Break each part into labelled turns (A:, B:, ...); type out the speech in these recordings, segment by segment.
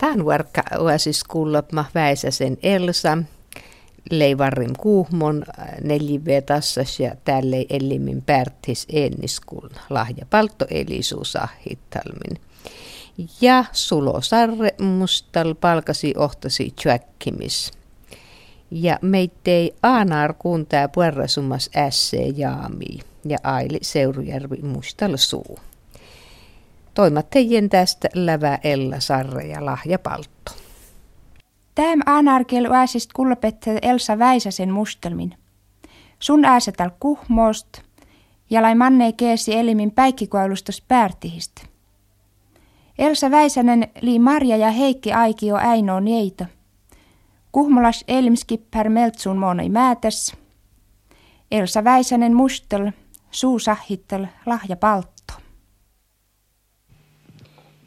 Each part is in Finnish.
A: Tämän varkka oasis kuullopma Väisäsen Elsa, Leivarrim Kuhmon nelive tassas ja tälle elimin pärtis enniskun lahja palto elisuusahittalmin. Ja Sulo Sarre mustal palkasi ohtasi tjäkkimis. Ja meittei Aanar kuntaa puerrasummas ässe jaami ja Aili Seurujärvi mustal suu. Toimattejen tästä lävä Ella Sarre ja Lahja Paltto.
B: Täm anarkel ääsist kullopette Elsa Väisäsen mustelmin. Sun ääsetäl kuhmoost, ja lai manne keesi elimin päikkikoilustos päärtihist. Elsa Väisänen lii Marja ja Heikki Aikio äinoon neito. Kuhmolas elimskippär meltsun monoi määtäs. Elsa Väisänen mustel, suu sahittel, lahja paltto.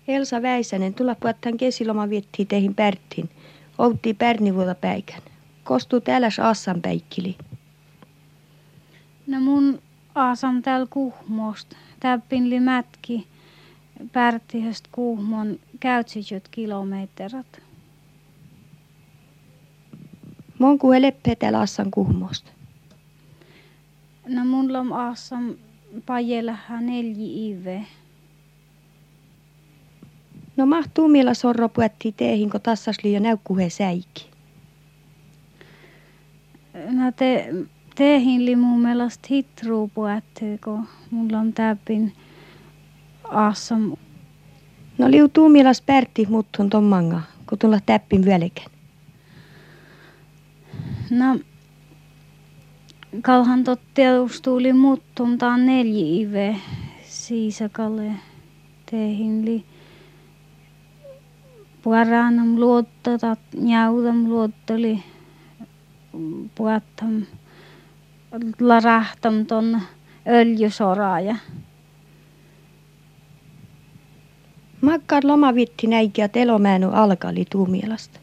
C: Elsa Väisänen, tulla puhutaan kesiloma viettiin teihin Pärttiin. Outti Pärnivuoda päikän. Kostuu täällä Assan päikkili.
D: No mun aasam täällä kuhmosta. Täppinli mätki Pärttihöstä kuhmon käytsijät kilometrat.
C: Monku leppe täällä Assan kuhmosta.
D: No mun on aasam pajelahan neljä ive.
C: No mahtuu millä sorro puetti teihin, kun tassas liian näykkuhe säikki.
D: No te, teihin li mun mielestä hitruu puetti, kun mulla on täpin assam.
C: No liutuu mielas pärti muttun tommanga, kun tulla täppin vyölekän.
D: No, kalhan toteustuuli muttun taan neljä ive siisakalle teihin li puaranam luottatat njautam luottoli puattam larahtam ton öljysoraaja.
C: Makkar loma vitti näikiä telomäänu alkali tuumielasta.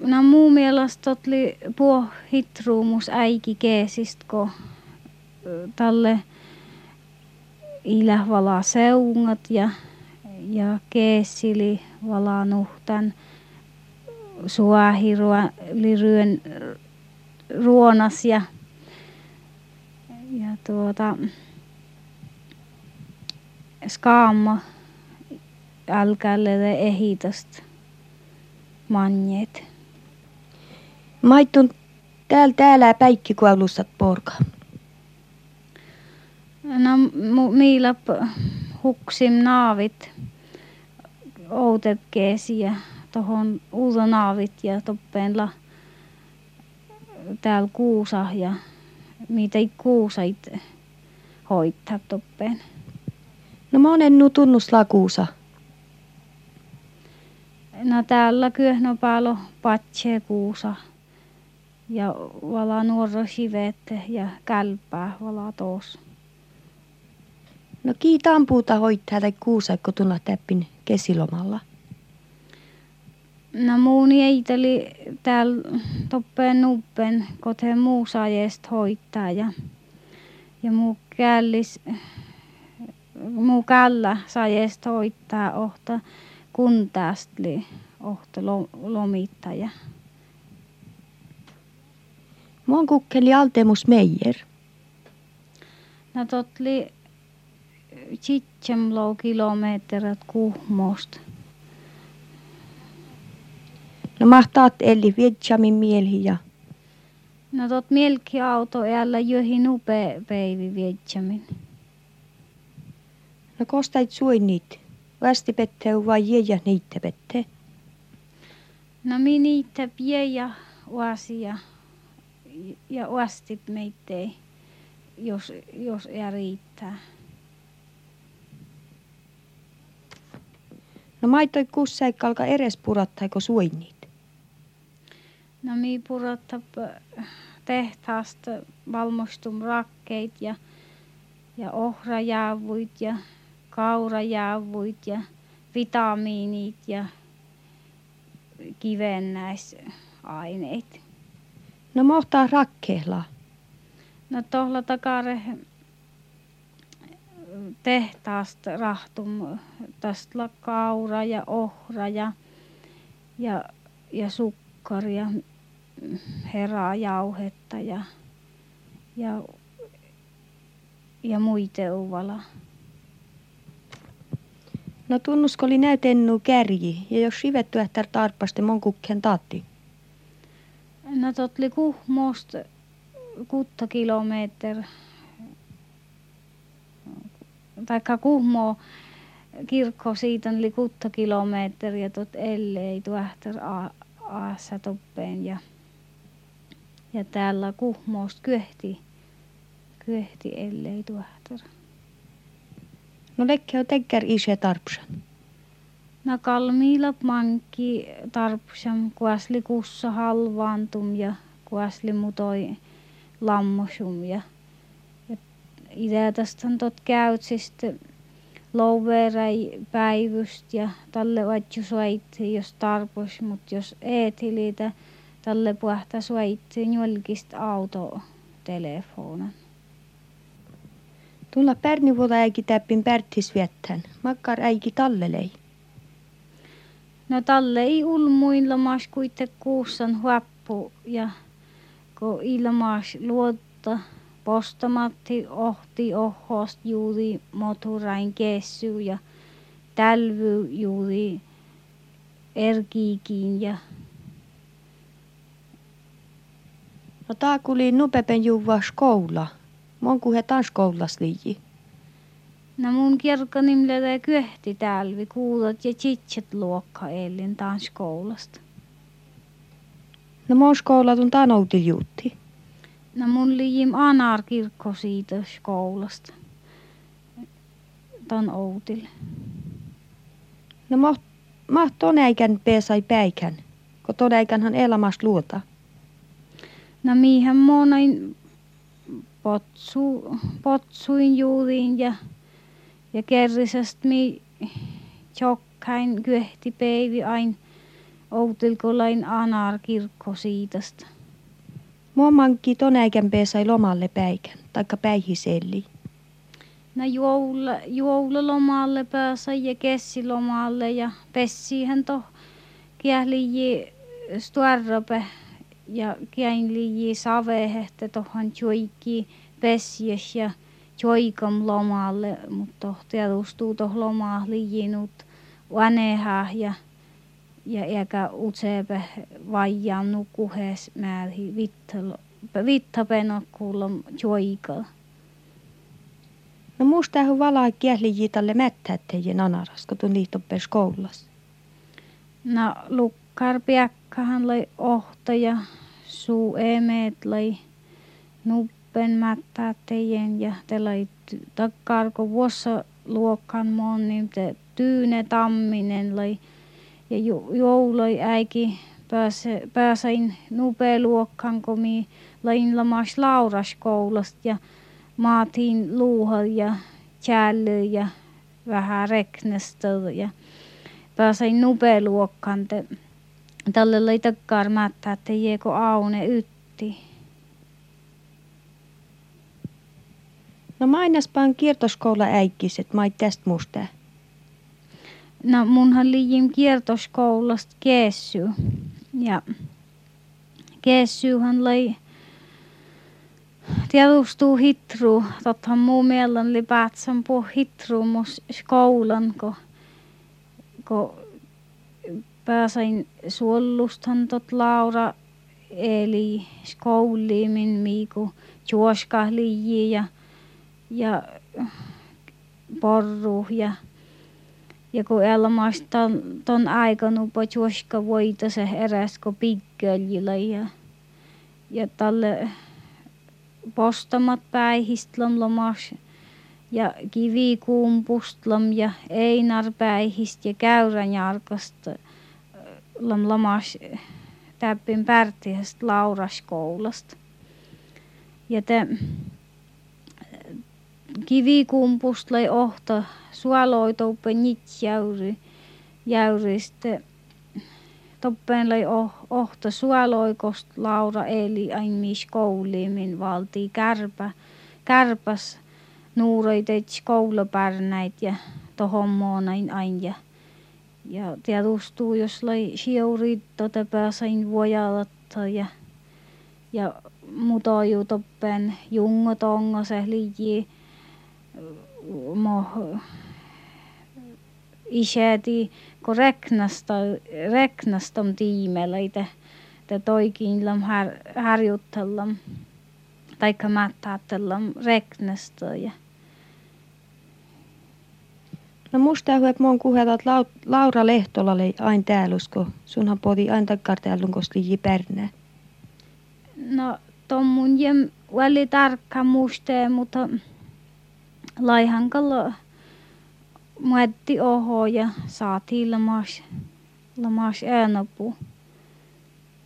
D: No muu mielestä oli puo hitruumus äiki keesist, kun talle ilä valaa seungat ja ja keessili valanuhtan suahiriryön ruonas ja, ja tuota, skaamma älkälle ehitosta manjeet.
C: Maittun täällä täällä päikkikualustat porka.
D: No, miillä huksim naavit outetkeesi ja tuohon uutonaavit ja toppeenla täällä kuusa ja mitä ei kuusait hoittaa toppeen.
C: No monen nu tunnusla kuusa.
D: No täällä kyöhnopalo patse kuusa ja vala nuoro sivette ja kälpää vala tuossa.
C: No kiitaan puuta hoitaa tai kuusa, kun tulla täppin kesilomalla.
D: No muuni eiteli täällä toppeen nuppen, kote muu saajest hoitaa ja, ja muu källis, muu källä saajest hoitaa ohta kuntaastli ohta lomittaja.
C: Mun kukkeli Altemus Meijer.
D: No totli Tsitsemlo kilometrit Kuhmosta.
C: No mahtaat eli Vietjamin mieli ja...
D: No tot mielki auto äällä johin upea päivi Vietjamin.
C: No kostait suinnit. Västi petteu vai jeja niitä pette?
D: No mi niitä ja uasia ja uastit meittei, jos, jos ei riittää.
C: No maittoi kusseikkalka eres purattaiko suinnit?
D: No mi puratta tehtaasta valmostum rakkeit ja, ja ohrajäävuit ja kaurajäävuit ja vitamiinit ja kivennäisaineet.
C: No mohtaa rakkeella.
D: No tohla takare tehtaasta rahtum tästä kaura ja ohra ja, ja, ja sukkaria, herajauhetta ja, ja, ja muita uvala.
C: No tunnusko oli näytennu kärji ja jos sivetty ähtär tarpaste mon kukken taatti?
D: No totli kuhmoost kutta kilometer taikka Kuhmo kirkko siitä oli kutta kilometriä tot ellei tuohtar aassa toppeen ja, ja täällä Kuhmoosta kyhti, kyhti ellei tuohtar.
C: No on tekkär isä tarpsan.
D: No kalmiilla mankki tarpsan, kuasli kussa halvaantum ja kuasli mutoi lammosum ja itse tästä tot käytsistä louverai päivyst ja talle vatju soitti jos tarpos, mutta jos eetilitä talle puhta soitti julkista auto telefonan.
C: Tulla pärni vuoda äiki täppin pärttis viettän. Makkar äiki tallelei.
D: No talle ei ulmuilla mas kuitte kuussan huappu ja kun ilmas luotta postamatti ohti ohost juuri moturain kessy ja tälvy juuri erkiikin ja
C: No taa kuli nupepen juvaa skoula. Monku he taas koulas liiji.
D: No mun kirkkonimellä kyhti tälvi kuulot ja chitchet luokka ellin taas koulasta.
C: No mon skoulatun taan outil juutti.
D: No mun liim Anar kirkko siitä koulasta. Ton Outille.
C: No maht, maht tonäikän peesai päikän, kun tonäikänhän elämästä luota.
D: No mihän monain potsu, potsuin juuriin ja, ja kerrisest mi tjokkain kyhti peivi ain Outilkolain Anar kirkko siitästä.
C: Mua mankki tonäikän peesai lomalle päikän, taikka päihiselli.
D: No joula, joululomalle päässä ja kessilomalle ja pessihän to kiähliji stuarrope ja kiäinliji savehehte tohan joikki pessies ja joikam lomalle, mutta tiedustuu toh lomaa liijinut vaneha ja ja eikä utsepe vajaan nukuhes määri vittapenokkuulla joikalla.
C: No musta hän valaa kiehli talle mättättejen anaras, kun tuon liitoppe skoulas.
D: No lukkar piakkahan lai ohta ja suu emeet lai nuppen mättättejen ja te lai takkarko vuossa luokkan mon, niin te tyyne tamminen lai ja jouloi äiki pääse, pääsain luokkaan, kun mi lain lamas Lauraskoulasta ja maatiin luuhal ja tjälly ja vähän reknestä ja pääsain luokkaan. Tälle oli takkar mättä, että jeko aune ytti.
C: No mainaspaan kiertoskoula äikkiset, mait tästä musta.
D: No munhan liijin kiertoskoulasta Keessy. Ja Keessyhän lai tiedustuu hitru. Tottahan muu mielen li päätsän puh hitru mus skoulan, ko, ko pääsain suollusthan tot Laura eli skouliimin miiku juoska ja, ja porru ja ja kun elmas ton, ton aikana juoska voita se eräs pikköljillä ja, ja tälle postamat päihistlam lomas ja kivikuumpustlam ja Einar päihist ja Käyränjarkasta lam lomas täppin pärtiästä Lauraskoulasta. Ja te kivikumpusta lai ohta suoloitouppe jäyri jäyriste toppeen lai oh, ohta suoloikost Laura eli ain mis koulimin valti kärpä kärpäs nuuroiteit koulupärnäit ja tohon moonain ain ja ja tiedustuu, jos lai siurit tota pääsain vuojalatta ja ja mutoju toppen jungo tongo se liiji isäti kun reknasta reknastom tiimeleitä te toikin lam har, harjutellam taikka mättäatellam reknasta ja
C: No musta että mon kuhetat Laura Lehtola oli aina täällä, kun sunhan podi aina takkar täällä kosti pärnää.
D: No, jem väli tarkka muistee, mutta laihankalla muetti oho ja saatiin lamas, lamas äänopu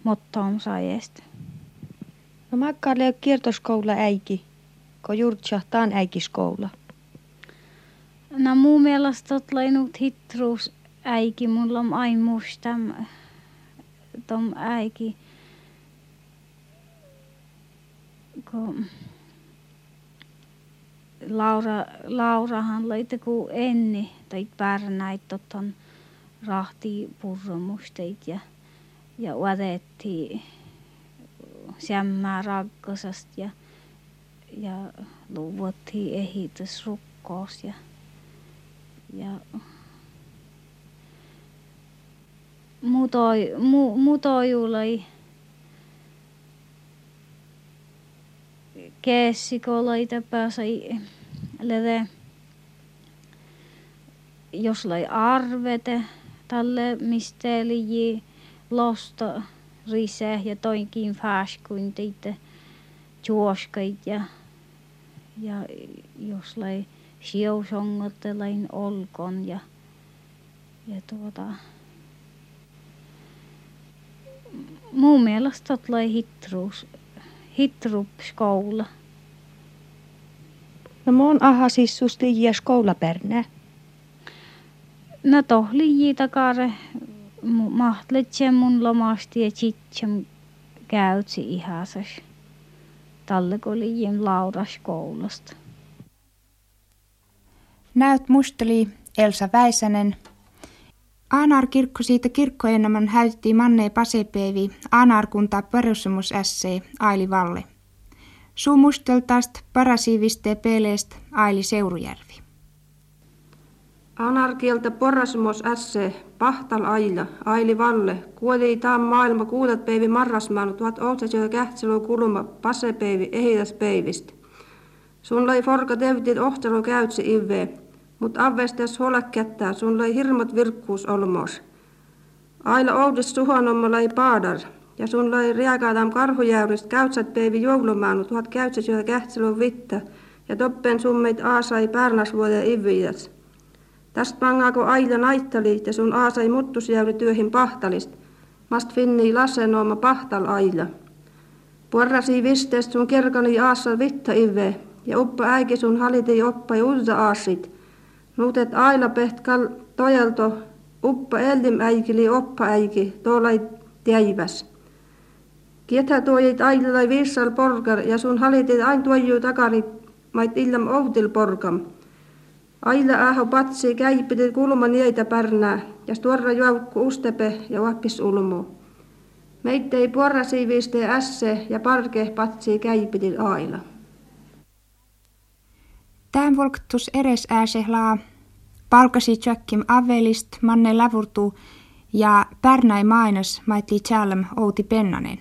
D: mottoon saajesta.
C: No makkaille kiertoskoula äiki, kun juurtsahtaan äikiskoula.
D: No mun mielestä oot lainut hitruus äiki, mulla on aina mustam tom äiki. Kun Laura, Laurahan laita ku enni tai pärnäit toton rahti purromusteit ja, ja otettiin sämmää rakkasasta ja, ja luvottiin ehitysrukkoos ja ja mutoi, mu, mutojullai keessikolaita pääsai lede jos lai arvete tälle misteli losta rise ja toinkin fäskuin teitä juoskait ja ja jos lai siusongottelain olkon ja, ja tuota, mun mielestä totlai hitruus, hitrupskoula.
C: No mun aha siis susti ja skoulapärnä.
D: No tohli takare mahtletse mun lomasti ja tsitsem käytsi ihasas. Talle oli Laura koulusta.
B: Näyt musteli Elsa Väisänen. Aanar kirkko siitä kirkkoennaman häytti manne pasepeevi Aanarkunta perussumus ässee Aili Valle. Suu musteltaast parasiiviste peleest Aili Seurujärvi.
E: Anarkieltä porrasmos ässe, pahtal aila, aili valle, kuoli taam maailma kuudat tuhat outsasjoita kähtselu kulma pasepeivi ehitäs peivistä. Sun lai forka tevtit ohtelu käytsi ive, mut avvestes kättää, sun lai hirmat virkkuus olmos. Aila oudis suhanomma lai paadar, ja sun lai riakaatam karhujäyrist käytsät peivi joulumaanu tuhat käytsi syötä kähtselun vitta, ja toppen summeit aasai pärnasvuote iviäs. Täst pangaako aila naittali, ja sun aasai muttusjäyri työhin pahtalist, mast finni lasenooma pahtal aila. Porrasi visteest sun kerkani aassa vitta ive, ja uppa äiki sun haliti oppa ja uutta aasit. Nuutet aila pehtkal tojelto uppa eldim äikili oppa äiki, tuollai tiäiväs. Kietä tuojit ailai viissal porkar ja sun halitit ain tuojuu takari mait illam outil porkam. Aila aho patsi käipiti kulma nieitä pärnää ja stuorra juokku ustepe ja vappis ulmu. Meittei porrasiiviste ässe ja parke patsi käipiti aila.
B: Tämän volktus eres ääsehlaa palkasi tjökkim avelist manne lävurtuu ja pärnäi mainos maitli tjälm outi pennanen.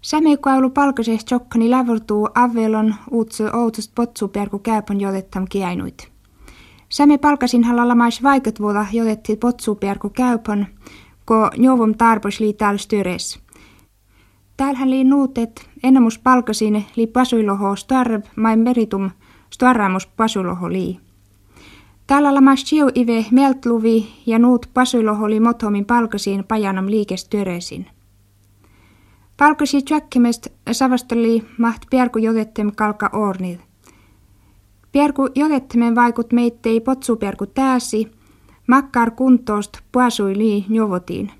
B: Sämeikuaulu palkasi tjokkani lävurtuu avelon uutsu outust potsuperku käypon jotettam kiainuit. Säme palkasin halalla mais vaikat vuoda jotetti potsuperku käypon, ko njovom tarpos lii täällä styres. Täällähän lii nuutet, ennamus palkasin lii pasuiloho starb mai meritum starramus pasuiloho lii. Täällä lamas chiu ive meltluvi ja nuut pasuiloholi motomin palkasiin pajanam liikestyöreisin. Palkasi tjäkkimest savasteli maht pierku jotettem kalka ornil. Pierku jotettemen vaikut meittei potsuperku tääsi, makkar kuntoost puasui lii njovotiin.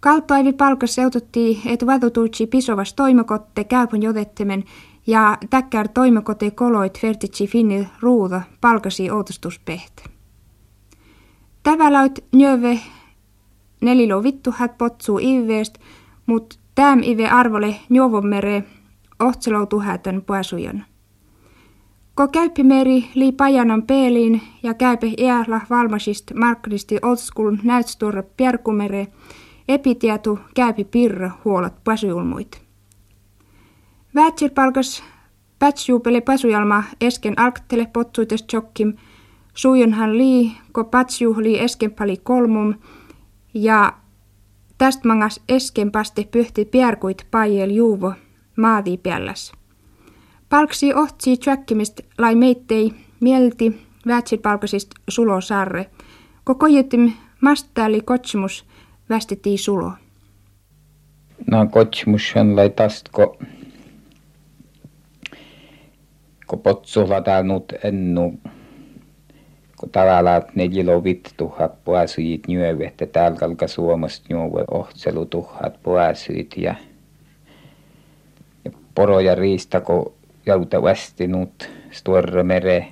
B: Kaltoivi palkas seutottiin, et vadutuutsi pisovas toimokotte käypon jotettemen ja täkkär toimekote koloit vertitsi finni ruuda palkasi outostuspehte. Täväläyt njöve nelilo vittu hät potsuu iveest, mut täm ive arvole njovomere ohtseloutu hätän puasujan. Ko käypi meri lii pajanan peeliin ja käype iällä valmasist markkadisti oldschool näytsturra pierkumere, epitietu käypi pirra huolat pasujulmuit. Vätsir palkas pätsjuupele pasujalma esken alktele potsuites chokkim, sujonhan lii, ko patsjuhli esken pali kolmum, ja tästä mangas esken paste pyhti pierkuit pajel juuvo maadi pielläs. Palksi ohtsi tjökkimist lai meittei mielti vätsit palkasist sulo sarre. Koko juttim mastääli kotsimus västettiin sulo.
F: No kotsimus on lai tastko kun potsulla täällä ennu kun tavallaan neljälo vittuhat puasujit nyövi, että täällä kalka Suomesta nyövi ohtselu tuhat puasujit ja, ja poro ja riista, kun joutavasti nuut Storre mere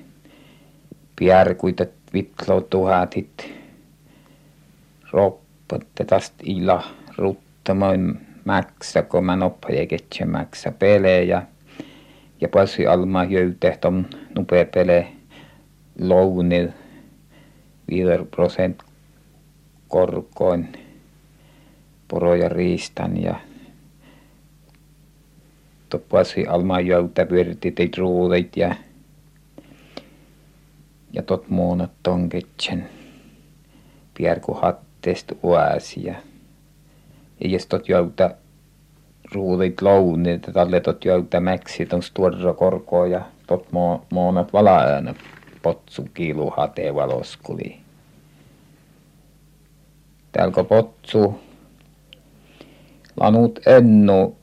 F: piarkuitat vitlo tuhatit roppatte tästä ila ruttamoin maksa, kun mä noppaja ketse maksa pele ja passi alma jöytehtom nupea pele lounil viider prosent korkoin poroja riistan ja toppasi alma jöytä virti teit ruudeit ja ja tot muunat tonketsen pierku hattest uäsi ja ja tot jöytä ruudeit lounit ja talle tot jöytä mäksi tons tuorra korkoa ja tot muunat valaäänä potsu kiilu hate valoskuli. Täälkö potsu? Lanut ennu.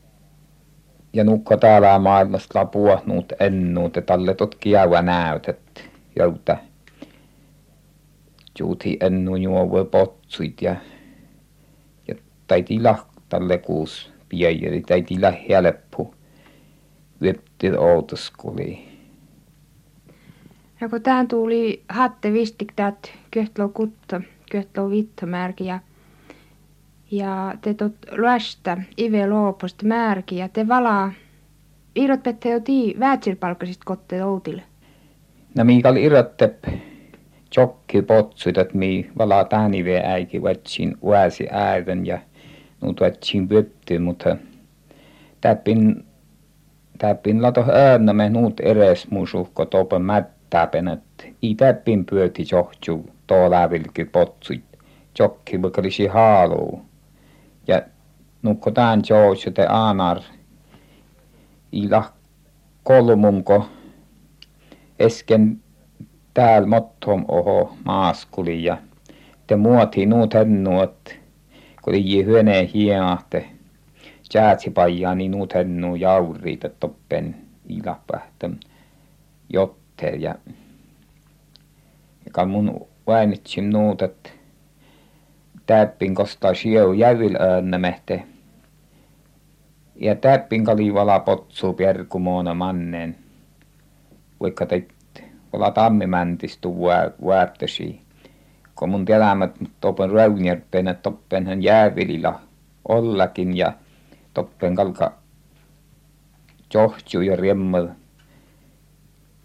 F: Ja nukka täällä maailmasta lapua nuut ennu, te talle tot kiävä näytet jouta juuti ennu juovue potsuit ja ja taiti talle kuus piejeri taiti helppu veptil outoskuli.
B: Ja kun tähän tuli hatte vistik täät köhtlo kutta, köhtlo vittomärki ja, ja te tot luosta ive looposta märki ja te valaa Irrot pette jo tii väätsirpalkasist kotte outille.
F: No miikal irrottep tjokki potsuit, että mi valaa tähnive äiki vatsin uäsi äärän ja nuut vatsin vyöpty, mutta täppin täppin lato äänämme nuut eres musuhko topen mät täpenät i täppin pyöti johtuu lävilki potsuit. Jokki võkalisi haalu ja nukko tään te aanar. Ila kolmumko esken täällä mottom oho maaskuli ja te muoti nuut hennuot kun liji hyöne hienahte jäätsipajaa niin nuut hennu jauriita toppen ilapähtön jot sitten ja joka mun vainitsin nuutat täppin kostaa sieu jävil öönnämehte ja täppin kalivala potsuu pierkumoona manneen vaikka teit olla tammimäntistu vuärtösi kun mun tiedämät toppen raunjärpeen että toppenhan jäävilillä ollakin ja toppen kalka johtuu ja riemmel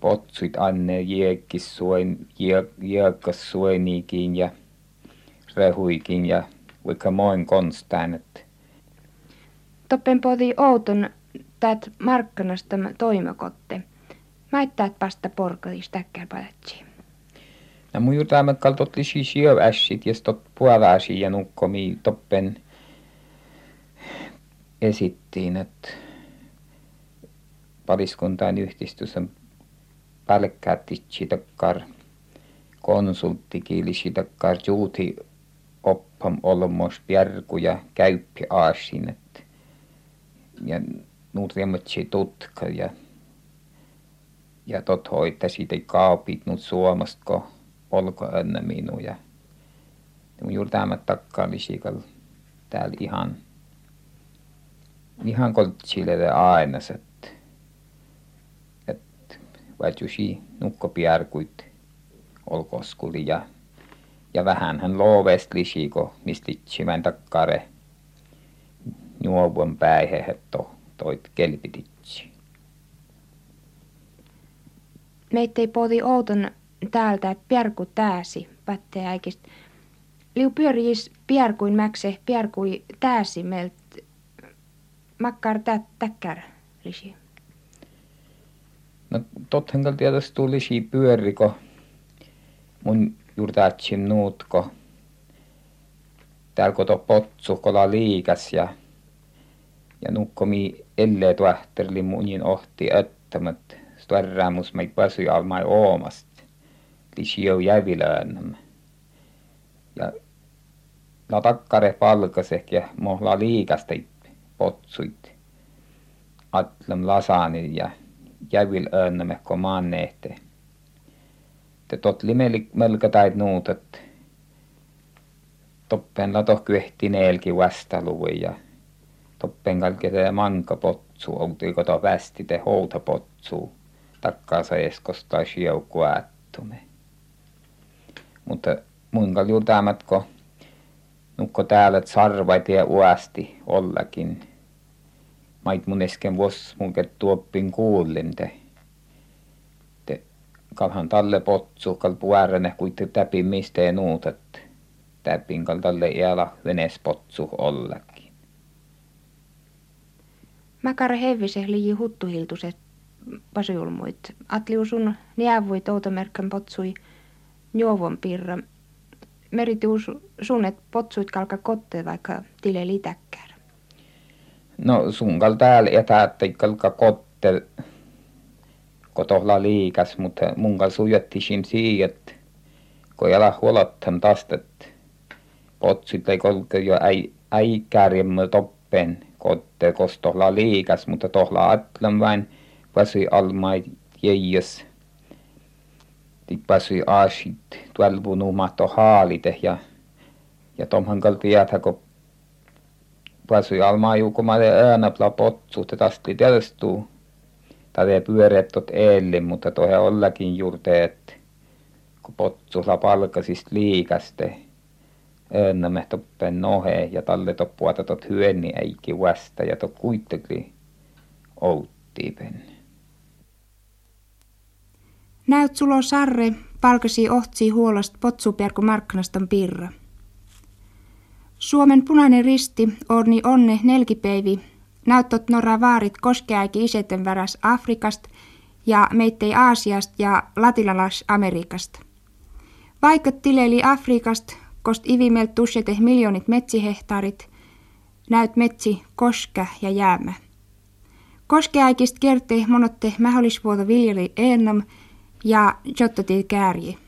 F: potsuit anne jiekkis suoin jiekkas suoniikin ja rehuikin ja vaikka moin konstaan että
B: Toppen poti outon täät markkanasta toimekotte. Mäittäät pasta porkadis täkkär palatsi.
F: No mun juurtaamme kaltotli siis jääväsit ja stot puolasi ja nukkomi toppen esittiin, että pariskuntain yhdistys on palkkaattitsi takkar konsulttikiilisi takkar juuti oppam olmos bjärku ja käyppi aasin et ja nuut tutka ja ja tot hoitasi kaapit nuut Suomesta ko polko önnä minu ja mun juuri tämä takkaalisikal täällä ihan ihan koltsille aina että vajusi nukkopiarkuit olkoskuli ja, ja vähän hän loovest lisiko mistitsivän takkare juovon päihe, että toit kelpititsi.
B: Meitä ei poti outon täältä pierku tääsi, pättee äikistä. Liu pyöriis pierkuin mäkse, pierkui tääsi melt makkar tä, täkkär lisi.
F: No tothan tietysti tuli lisi pyöriko mun juurtaatsin nuutko. Täällä koto potsu kola liikas ja ja nukkomi ellei tuahterli munin ohti öttämät stvarraamus mai pasu almai oomast lisio jävilönnämme ja la takkare palkasek ja mohla liikasta potsuit atlam lasani ja jävil önnämme ko maannehte te totli melkä tait nuutat toppen la toh kyehti neelki vastaluvun ja toppen kalkete manka potsu oltiin koto västi te houta potsu takkaa saeskostaa sijoukku äättume mutta muinka juutamatko nukko täällä sarvait ja uasti ollakin. Mait mun esken vos mun tuoppin kuullin te. Te kalhan talle potsu, kal puärene kuitte täpin mistä nuutat. Täpin kal talle iäla venes potsu ollakin.
B: Mäkara hevise liji huttuhiltuset pasujulmuit. Atliu sun niävuit outomerkkän potsui juovon pirra. Merituus sunnet potsuit kalka kotte vaikka tile litäkkär?
F: No sunkal täällä täältä kalka kotte kotohla liikas, mutta munkal sujattisin siiet, kun jala huolottan tastet potsuit ei kolke jo äi, äi kärjemmä toppen kotte kostohla liikas, mutta tohla atlan vain pasui almai jäijäs tippasui aasit tuolvunumato haalite ja ja tomhan kalti jäätäko pasui almaa juukumade äänapla potsu te tasti telstuu tade pyöreät tot eelle mutta tohe ollakin juurte että kun potsulla palkasis liikaste önnämme toppen nohe ja talle toppuata tot hyönni äikki vasta ja to kuitenkin outtiipen.
B: Näyt sulo sarre palkasi ohtsi huolost potsuperku markkinaston pirra. Suomen punainen risti orni onne nelkipeivi näyttot norra vaarit koskeäiki iseten väräs Afrikast ja meittei Aasiast ja Latilalas Amerikasta. Vaikka tileli Afrikast, kost ivimelt tussete miljoonit metsihehtaarit, näyt metsi koska ja jäämä. Koskeäikist kerte monotte mäholisvuoto viljeli eennom ja jottoti kärji.